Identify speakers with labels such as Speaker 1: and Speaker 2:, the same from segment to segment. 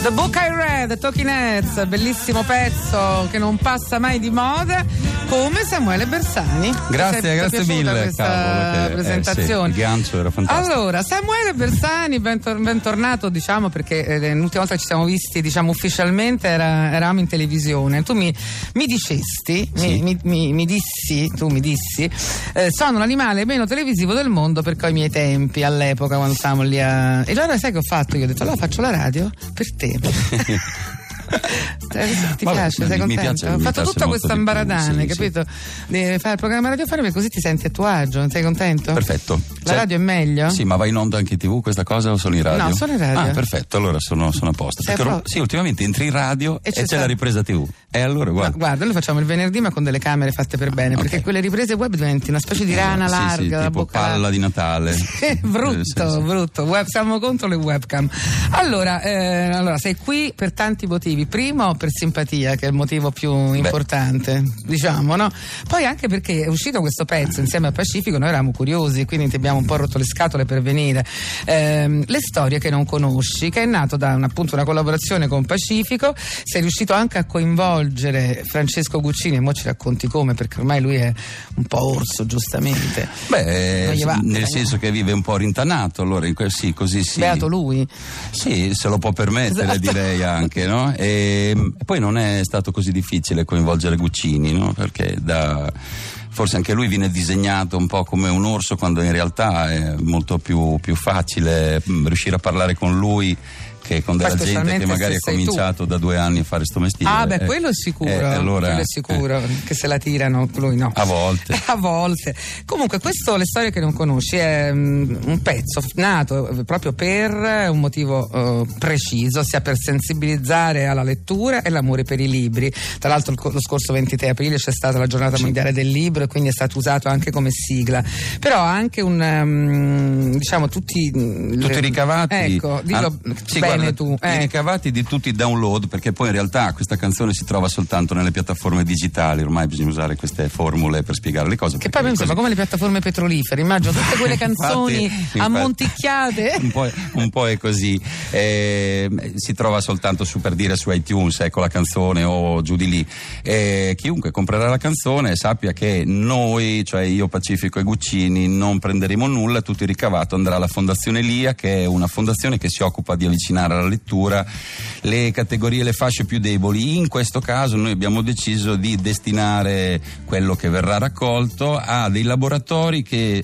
Speaker 1: The Book I Read, Talking Heads, bellissimo pezzo che non passa mai di moda, come Samuele Bersani.
Speaker 2: Grazie, grazie mille.
Speaker 1: questa
Speaker 2: Cavolo, che, eh,
Speaker 1: presentazione.
Speaker 2: sì, il gancio era fantastico.
Speaker 1: Allora, Samuele Bersani, bentor- bentornato, diciamo, perché eh, l'ultima volta che ci siamo visti, diciamo, ufficialmente era- eravamo in televisione. Tu mi, mi dicesti, mi,
Speaker 2: Sì.
Speaker 1: mi, mi- mi dissi, tu mi dissi, eh, sono l'animale meno televisivo del mondo perché ai miei tempi, all'epoca, quando stavamo lì a... E allora sai che ho fatto? Io ho detto, allora faccio la radio per te. team. Ti
Speaker 2: Vabbè,
Speaker 1: piace? Sei
Speaker 2: mi- mi
Speaker 1: contento?
Speaker 2: piace-
Speaker 1: Ho fatto tutta questa ambaradane,
Speaker 2: sì, sì.
Speaker 1: capito? Di fare il programma radiofonico così ti senti a tuo agio, sei contento?
Speaker 2: Perfetto.
Speaker 1: La radio è meglio?
Speaker 2: Sì, ma va in onda anche in tv questa cosa o solo in radio?
Speaker 1: No, solo in radio.
Speaker 2: Ah, perfetto, allora sono, sono a posto. Perché
Speaker 1: posto?
Speaker 2: ro- sì, ultimamente entri in radio
Speaker 1: E
Speaker 2: e,
Speaker 1: c'è
Speaker 2: c'è, la ripresa tv. E allora, guarda.
Speaker 1: guarda, noi facciamo il venerdì ma con delle camere fatte per bene,
Speaker 2: Ok.
Speaker 1: perché quelle riprese web diventi una specie di rana
Speaker 2: Sì,
Speaker 1: larga,
Speaker 2: sì,
Speaker 1: la
Speaker 2: tipo
Speaker 1: bocca
Speaker 2: palla di Natale.
Speaker 1: Sì, brutto,
Speaker 2: Eh, sì, sì.
Speaker 1: brutto. Web- siamo contro le webcam. Allora, eh, allora, sei qui per tanti motivi. Primo, per simpatia, che è il motivo più importante, diciamo, no? Poi anche perché è uscito questo pezzo insieme a Pacifico, noi eravamo curiosi, quindi ti abbiamo un po' rotto le scatole per venire. Ehm, le storie che non conosci, che è nato da un- appunto una collaborazione con Pacifico, sei riuscito anche a coinvolgere Francesco Guccini, e mo ci racconti come, perché ormai lui è un po' orso, giustamente.
Speaker 2: Beh,
Speaker 1: va,
Speaker 2: nel senso che vive un po' rintanato, allora in que- sì, così sì.
Speaker 1: Beato lui.
Speaker 2: Sì, se lo può permettere,
Speaker 1: Esatto.
Speaker 2: direi anche, no? E, e poi non è stato così difficile coinvolgere Guccini, no? Perché da. Forse anche lui viene disegnato un po' come un orso quando in realtà è molto più, più facile mm, riuscire a parlare con lui che con della gente che magari ha
Speaker 1: sei tu.
Speaker 2: cominciato da due anni a fare sto mestiere.
Speaker 1: Ah, beh,
Speaker 2: Eh,
Speaker 1: quello è sicuro.
Speaker 2: eh, allora,
Speaker 1: quello è
Speaker 2: eh,
Speaker 1: sicuro che se la tirano, lui no.
Speaker 2: a volte.
Speaker 1: A volte. Comunque, questo, le storie che non conosci, è mm, un pezzo nato eh, proprio per un motivo eh, preciso, sia per sensibilizzare alla lettura e l'amore per i libri. Tra l'altro, lo scorso 23 aprile c'è stata la giornata mondiale del libro e quindi è stato usato anche come sigla. Però ha anche un. mm, diciamo, tutti. mm,
Speaker 2: Tutti
Speaker 1: le-
Speaker 2: ricavati
Speaker 1: Ecco, dillo
Speaker 2: ah, sì,
Speaker 1: bene
Speaker 2: guarda,
Speaker 1: tu.
Speaker 2: i
Speaker 1: eh.
Speaker 2: ricavati di tutti i download perché poi in realtà questa canzone si trova soltanto nelle piattaforme digitali ormai bisogna usare queste formule per spiegare le cose
Speaker 1: Che poi mi sembra come le piattaforme petrolifere, immagino tutte quelle canzoni
Speaker 2: Infatti- infatti-
Speaker 1: ammonticchiate.
Speaker 2: un, po', un po' è così Eh, si trova soltanto su per dire su iTunes ecco la canzone o giù di lì Eh, chiunque comprerà la canzone sappia che noi cioè io Pacifico e Guccini non prenderemo nulla tutto il ricavato andrà alla fondazione LIA che è una fondazione che si occupa di avvicinare alla lettura le categorie le fasce più deboli. In questo caso noi abbiamo deciso di destinare quello che verrà raccolto a dei laboratori che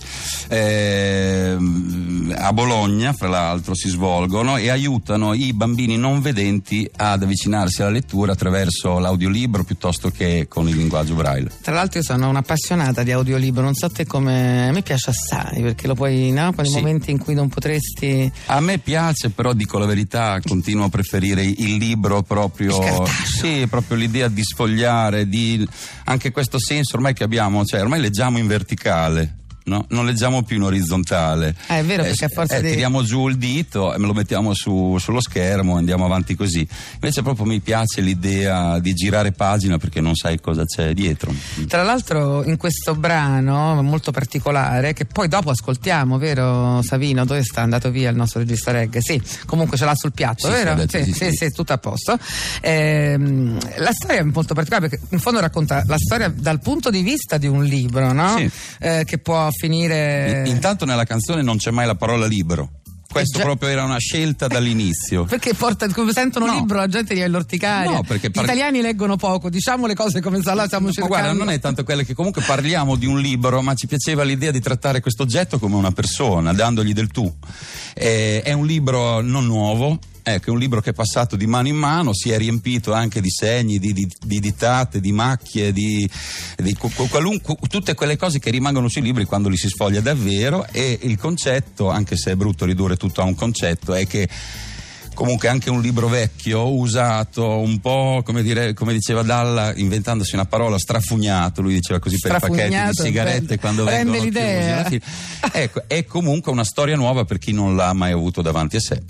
Speaker 2: ehm, a Bologna, fra l'altro, si svolgono e aiutano i bambini non vedenti ad avvicinarsi alla lettura attraverso l'audiolibro piuttosto che con il linguaggio braille.
Speaker 1: Tra l'altro io sono un'appassionata di audiolibro, non so te come... a me piace assai perché lo puoi, no? Quei
Speaker 2: Sì.
Speaker 1: momenti in cui non potresti...
Speaker 2: A me piace, però dico la verità, continuo a preferire il libro proprio.
Speaker 1: Il.
Speaker 2: Sì, proprio l'idea di sfogliare, di anche questo senso ormai che abbiamo, cioè ormai leggiamo in verticale. No? Non leggiamo più in orizzontale.
Speaker 1: Ah, è vero, perché a forza
Speaker 2: eh,
Speaker 1: di-
Speaker 2: Tiriamo giù il dito e me lo mettiamo su- sullo schermo e andiamo avanti così. Invece proprio mi piace l'idea di girare pagina perché non sai cosa c'è dietro.
Speaker 1: Tra l'altro in questo brano molto particolare, che poi dopo ascoltiamo, vero Savino? Dove sta? Andato via il nostro regista reggae? Sì, comunque ce l'ha sul piatto,
Speaker 2: Sì,
Speaker 1: vero?
Speaker 2: detto
Speaker 1: sì, sì,
Speaker 2: sì.
Speaker 1: tutto a posto. Ehm, la storia è molto particolare perché in fondo racconta la storia dal punto di vista di un libro, no?
Speaker 2: Sì.
Speaker 1: Eh, che può finire...
Speaker 2: In- Intanto nella canzone non c'è mai la parola libero. Questo
Speaker 1: Eh già.
Speaker 2: proprio era una scelta dall'inizio.
Speaker 1: Perché porta, come sentono
Speaker 2: No.
Speaker 1: libro la gente gli è l'orticaria.
Speaker 2: No, perché
Speaker 1: Gli
Speaker 2: par-
Speaker 1: italiani leggono poco, diciamo le cose come là stiamo
Speaker 2: Ma
Speaker 1: cercando.
Speaker 2: guarda, non è tanto quelle che comunque parliamo di un libro, ma ci piaceva l'idea di trattare questo oggetto come una persona, dandogli del tu. Eh, è un libro non nuovo. Ecco, è un libro che è passato di mano in mano, si è riempito anche di segni, di, di- di ditate, di macchie, di, di tutte quelle cose che rimangono sui libri quando li si sfoglia davvero e il concetto, anche se è brutto ridurre tutto a un concetto, è che comunque anche un libro vecchio, usato, un po' come, dire, come diceva Dalla, inventandosi una parola, strafugnato, lui diceva così per i pacchetti di sigarette quando
Speaker 1: prende
Speaker 2: vengono
Speaker 1: l'idea.
Speaker 2: chiusi. Ecco, è comunque una storia nuova per chi non l'ha mai avuto davanti a sé.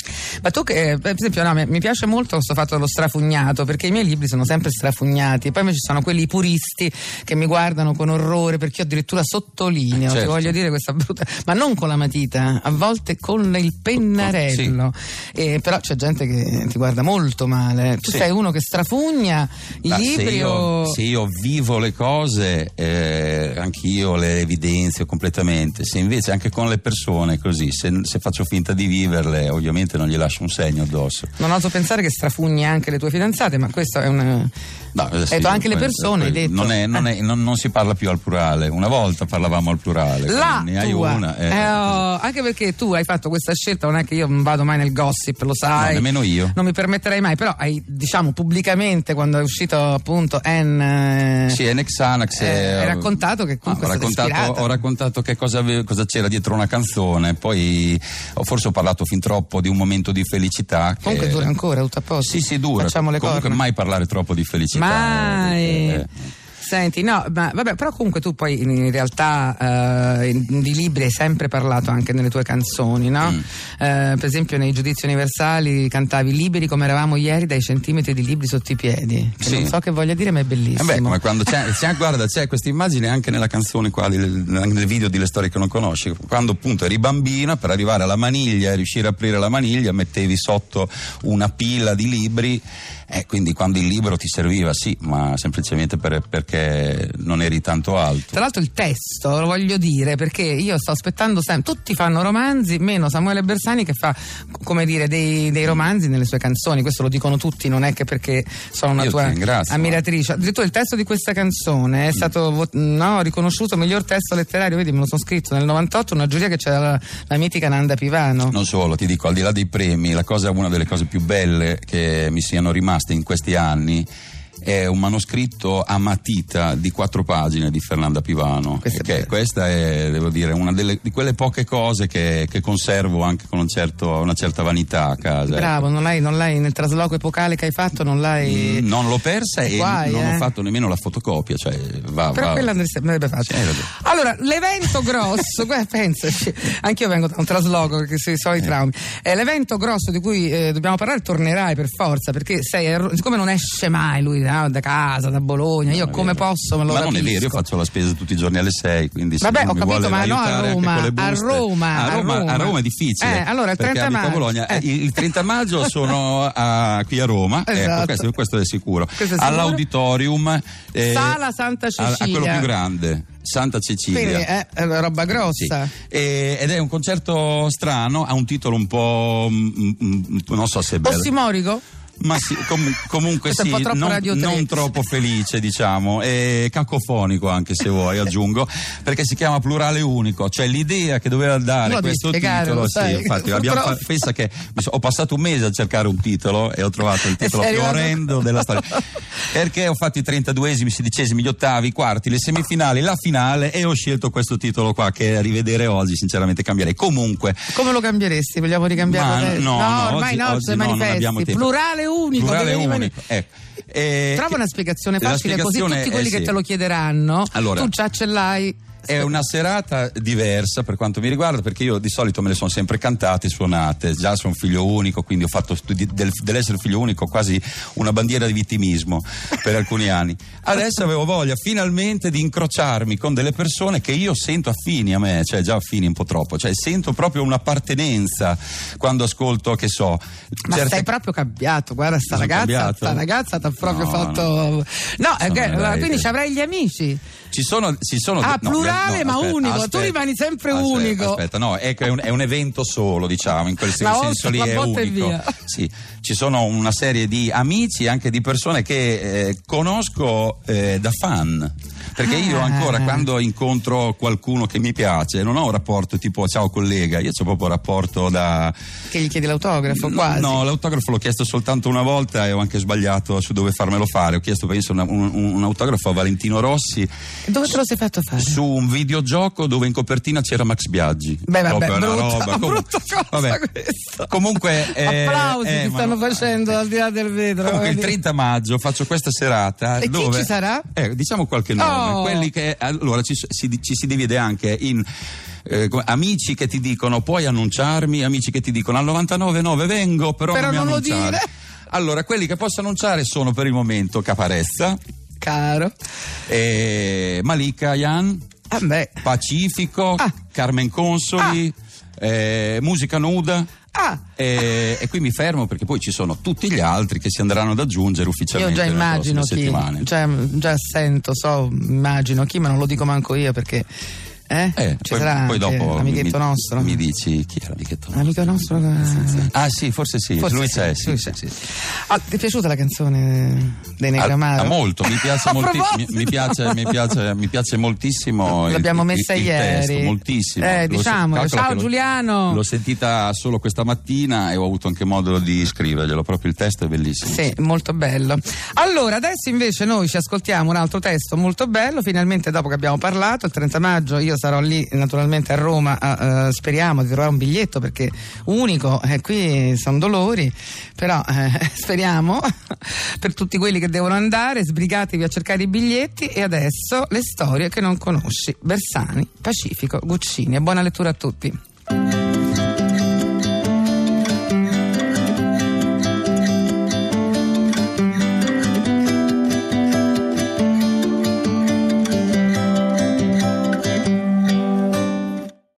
Speaker 1: Ma tu che, per esempio, no, mi piace molto questo fatto dello strafugnato, perché i miei libri sono sempre strafugnati, poi ci sono quelli puristi che mi guardano con orrore, perché io addirittura sottolineo,
Speaker 2: Certo.
Speaker 1: voglio dire questa brutta, ma non con la matita, a volte con il pennarello. Eh, però c'è gente che ti guarda molto male. Tu
Speaker 2: Sì.
Speaker 1: sei uno che strafugna i
Speaker 2: Ma se
Speaker 1: libri
Speaker 2: io,
Speaker 1: o...
Speaker 2: se io vivo le cose, eh, anch'io le evidenzio completamente. Se invece anche con le persone così, se, se faccio finta di viverle, ovviamente non gli lascio un segno addosso.
Speaker 1: Non oso pensare che strafugni anche le tue fidanzate, ma questo è un...
Speaker 2: No, eh, sì,
Speaker 1: detto anche le persone,
Speaker 2: que-. Non, è- non è- non- non si parla più al plurale. Una volta parlavamo al plurale.
Speaker 1: La
Speaker 2: ne hai una. eh,
Speaker 1: Eh, oh, anche perché tu hai fatto questa scelta, non è che io non vado mai nel gossip, lo sai.
Speaker 2: No, nemmeno io.
Speaker 1: Non mi permetterei mai, però hai, diciamo, pubblicamente, quando è uscito appunto N.
Speaker 2: Sì, è Nexanax.
Speaker 1: Eh, hai raccontato che comunque
Speaker 2: ho raccontato, ho raccontato che cosa, ave- cosa c'era dietro una canzone, poi ho forse ho parlato fin troppo di un momento di felicità. Che...
Speaker 1: Comunque dura ancora, tutto a posto.
Speaker 2: Sì, sì, dura.
Speaker 1: Facciamo le
Speaker 2: Comunque
Speaker 1: corna.
Speaker 2: mai parlare troppo di felicità.
Speaker 1: Mai.
Speaker 2: eh, perché-
Speaker 1: Senti, no, ma vabbè, però comunque tu poi in, realtà eh, di libri hai sempre parlato anche nelle tue canzoni, no?
Speaker 2: Mm.
Speaker 1: Eh, per esempio nei giudizi universali cantavi liberi come eravamo ieri dai centimetri di libri sotto i piedi.
Speaker 2: Sì.
Speaker 1: Non so che voglia dire, ma è
Speaker 2: Eh
Speaker 1: bellissimo.
Speaker 2: beh, come quando c'è, c'è- guarda, c'è questa immagine anche nella canzone qua, nel video di Le storie che non conosci. Quando appunto eri bambina, per arrivare alla maniglia e riuscire a aprire la maniglia, mettevi sotto una pila di libri. E quindi quando il libro ti serviva, sì, ma semplicemente per- perché non eri tanto alto.
Speaker 1: Tra l'altro il testo, lo voglio dire, perché io sto aspettando sempre, tutti fanno romanzi, meno Samuele Bersani che fa, come dire, dei, dei romanzi nelle sue canzoni, questo lo dicono tutti, non è che perché sono una
Speaker 2: Io
Speaker 1: tua ammiratrice. Addirittura il testo di questa canzone è stato vo- no, riconosciuto miglior testo letterario, vedi me lo sono scritto nel 98, una giuria che c'era la, la mitica Nanda Pivano.
Speaker 2: Non solo, ti dico, al di là dei premi, la cosa, una delle cose più belle che mi siano rimaste in questi anni è un manoscritto a matita di quattro pagine di Fernanda Pivano.
Speaker 1: Questa è
Speaker 2: che questa è, devo dire, una delle, di quelle poche cose che, che conservo anche con un certo- una certa vanità a casa.
Speaker 1: Bravo, non l'hai, non l'hai nel trasloco epocale che hai fatto, non l'hai.
Speaker 2: Mm, Non l'ho persa e
Speaker 1: Guai,
Speaker 2: non
Speaker 1: eh.
Speaker 2: ho fatto nemmeno la fotocopia, cioè va,
Speaker 1: Però
Speaker 2: va.
Speaker 1: quella andrebbe fatta. Allora, l'evento grosso, guarda, pensaci, anch'io vengo da un trasloco perché sui soliti traumi. Eh, l'evento grosso di cui eh, dobbiamo parlare tornerai per forza, perché sei, siccome non esce mai lui no, da casa, da Bologna, io
Speaker 2: è
Speaker 1: come posso me lo
Speaker 2: Ma non è
Speaker 1: capisco.
Speaker 2: vero, io faccio la spesa tutti i giorni alle 6, quindi se
Speaker 1: Vabbè,
Speaker 2: uno
Speaker 1: ho capito, ma no a Roma,
Speaker 2: con le
Speaker 1: a Roma,
Speaker 2: a
Speaker 1: a
Speaker 2: Roma,
Speaker 1: Roma.
Speaker 2: a Roma è difficile.
Speaker 1: Eh, allora, il
Speaker 2: perché
Speaker 1: 30
Speaker 2: abito a
Speaker 1: maggio,
Speaker 2: Bologna.
Speaker 1: eh.
Speaker 2: Eh, Il 30 maggio sono a- qui a Roma, ecco,
Speaker 1: Esatto.
Speaker 2: questo, questo è sicuro.
Speaker 1: Questo è sicuro.
Speaker 2: All'auditorium eh,
Speaker 1: Sala Santa
Speaker 2: a, a quello
Speaker 1: Cecilia.
Speaker 2: più grande, Santa Cecilia.
Speaker 1: Quindi è, è una roba
Speaker 2: Sì.
Speaker 1: grossa.
Speaker 2: E- ed è un concerto strano, ha un titolo un po'. mm, mm, non so se è bello.
Speaker 1: Ossimorico?
Speaker 2: Ma sì, com- comunque sì,
Speaker 1: troppo
Speaker 2: non, non troppo felice, diciamo, e cacofonico anche se vuoi, aggiungo, perché si chiama plurale unico, cioè l'idea che doveva dare
Speaker 1: devi
Speaker 2: questo
Speaker 1: spiegare,
Speaker 2: titolo,
Speaker 1: lo
Speaker 2: sì, infatti abbiamo fa- pensa che ho passato un mese a cercare un titolo e ho trovato il titolo più orrendo della storia. Perché ho fatto i 32esimi, i sedicesimi, gli ottavi, i quarti, le semifinali, la finale e ho scelto questo titolo qua che a rivedere oggi sinceramente cambierei. Comunque
Speaker 1: Come lo cambieresti? Vogliamo ricambiarlo?
Speaker 2: ma
Speaker 1: adesso?
Speaker 2: no, no,
Speaker 1: ormai
Speaker 2: oggi-
Speaker 1: no,
Speaker 2: oggi no, non
Speaker 1: manifesti. Plurale unico.
Speaker 2: Plurale
Speaker 1: devi rimanere-
Speaker 2: unico, ecco. Eh,
Speaker 1: Trova
Speaker 2: che-
Speaker 1: una spiegazione facile, così
Speaker 2: spiegazione
Speaker 1: tutti
Speaker 2: è
Speaker 1: quelli che
Speaker 2: sì.
Speaker 1: te lo chiederanno,
Speaker 2: Allora,
Speaker 1: tu già ce l'hai.
Speaker 2: È una serata diversa per quanto mi riguarda perché io di solito me le sono sempre cantate, suonate, già sono figlio unico, quindi ho fatto studi- del- dell'essere figlio unico quasi una bandiera di vittimismo per alcuni anni. Adesso avevo voglia finalmente di incrociarmi con delle persone che io sento affini a me, cioè già affini un po' troppo, cioè sento proprio un'appartenenza quando ascolto, che so,
Speaker 1: Ma
Speaker 2: certe-
Speaker 1: sei proprio cambiato, guarda sta ragazza,
Speaker 2: cambiato?
Speaker 1: sta ragazza ti ha proprio
Speaker 2: No,
Speaker 1: fatto...
Speaker 2: no.
Speaker 1: No,
Speaker 2: No, dai,
Speaker 1: quindi ci avrai gli amici.
Speaker 2: Ci sono, ci sono
Speaker 1: Ah,
Speaker 2: no,
Speaker 1: plurale,
Speaker 2: no,
Speaker 1: ma
Speaker 2: aspetta,
Speaker 1: unico. Tu
Speaker 2: aspetta,
Speaker 1: rimani sempre
Speaker 2: aspetta,
Speaker 1: unico.
Speaker 2: Aspetta, no, è, è, un, è un evento solo, diciamo, in quel sen-
Speaker 1: Una
Speaker 2: senso lì è unico. Sì, ci sono una serie di amici e anche di persone che eh, conosco eh, da fan. Perché io
Speaker 1: Ah.
Speaker 2: ancora quando incontro qualcuno che mi piace non ho un rapporto tipo ciao collega, io ho proprio un rapporto da...
Speaker 1: Che gli chiedi l'autografo,
Speaker 2: No,
Speaker 1: quasi.
Speaker 2: No, l'autografo l'ho chiesto soltanto una volta e ho anche sbagliato su dove farmelo fare. Ho chiesto penso una- un, un- autografo a Valentino Rossi
Speaker 1: Dove te lo sei fatto fare?
Speaker 2: su un videogioco dove in copertina c'era Max Biaggi.
Speaker 1: Beh, vabbè, brutta,
Speaker 2: roba.
Speaker 1: Brutta cosa
Speaker 2: vabbè.
Speaker 1: questa.
Speaker 2: Comunque eh,
Speaker 1: Applausi
Speaker 2: eh,
Speaker 1: ti stanno
Speaker 2: no,
Speaker 1: facendo
Speaker 2: eh,
Speaker 1: al di là del vetro.
Speaker 2: Comunque il
Speaker 1: Vedi?
Speaker 2: 30 maggio faccio questa serata
Speaker 1: E chi
Speaker 2: dove
Speaker 1: ci sarà?
Speaker 2: Eh, diciamo qualche nome.
Speaker 1: Oh.
Speaker 2: Quelli che allora ci, si, ci si divide anche in eh, amici che ti dicono puoi annunciarmi, amici che ti dicono al 99,9 vengo, però,
Speaker 1: Però
Speaker 2: non mi
Speaker 1: non lo
Speaker 2: annunciare.
Speaker 1: dire.
Speaker 2: Allora, quelli che posso annunciare sono per il momento Caparezza,
Speaker 1: Caro.
Speaker 2: eh, Malika Yan,
Speaker 1: Ah.
Speaker 2: Pacifico,
Speaker 1: Ah.
Speaker 2: Carmen Consoli, eh, Musica Nuda.
Speaker 1: Ah,
Speaker 2: E, e qui mi fermo perché poi ci sono tutti gli altri che si andranno ad aggiungere
Speaker 1: io
Speaker 2: ufficialmente
Speaker 1: già
Speaker 2: nelle
Speaker 1: immagino chi.
Speaker 2: settimane.
Speaker 1: Già, già sento, so, immagino chi, ma non lo dico manco io perché. Eh?
Speaker 2: Eh, poi, poi dopo
Speaker 1: l'amichetto
Speaker 2: mi,
Speaker 1: nostro.
Speaker 2: mi dici chi è l'amichetto nostro?
Speaker 1: L'amico nostro. eh,
Speaker 2: Ah sì, forse sì,
Speaker 1: Forse
Speaker 2: lui
Speaker 1: sì,
Speaker 2: c'è, sì,
Speaker 1: lui
Speaker 2: sì,
Speaker 1: c'è.
Speaker 2: sì.
Speaker 1: Ah, ti è piaciuta la canzone dei Negramaro?
Speaker 2: Ah, molto, mi piace, molti- mi, mi piace, mi, piace, mi piace moltissimo. il-
Speaker 1: L'abbiamo
Speaker 2: il-
Speaker 1: messa
Speaker 2: il
Speaker 1: ieri.
Speaker 2: testo, moltissimo.
Speaker 1: Eh, diciamolo. Ciao,
Speaker 2: l'ho-
Speaker 1: Giuliano.
Speaker 2: L'ho sentita solo questa mattina e ho avuto anche modo di scriverglielo, proprio il testo è bellissimo.
Speaker 1: Sì, molto bello. Allora, adesso invece noi ci ascoltiamo un altro testo molto bello, finalmente dopo che abbiamo parlato, il 30 maggio io sarò lì naturalmente a Roma, eh, speriamo di trovare un biglietto perché unico, eh, qui sono dolori, però eh, speriamo per tutti quelli che devono andare, sbrigatevi a cercare i biglietti e adesso le storie che non conosci, Bersani, Pacifico, Guccini e buona lettura a tutti.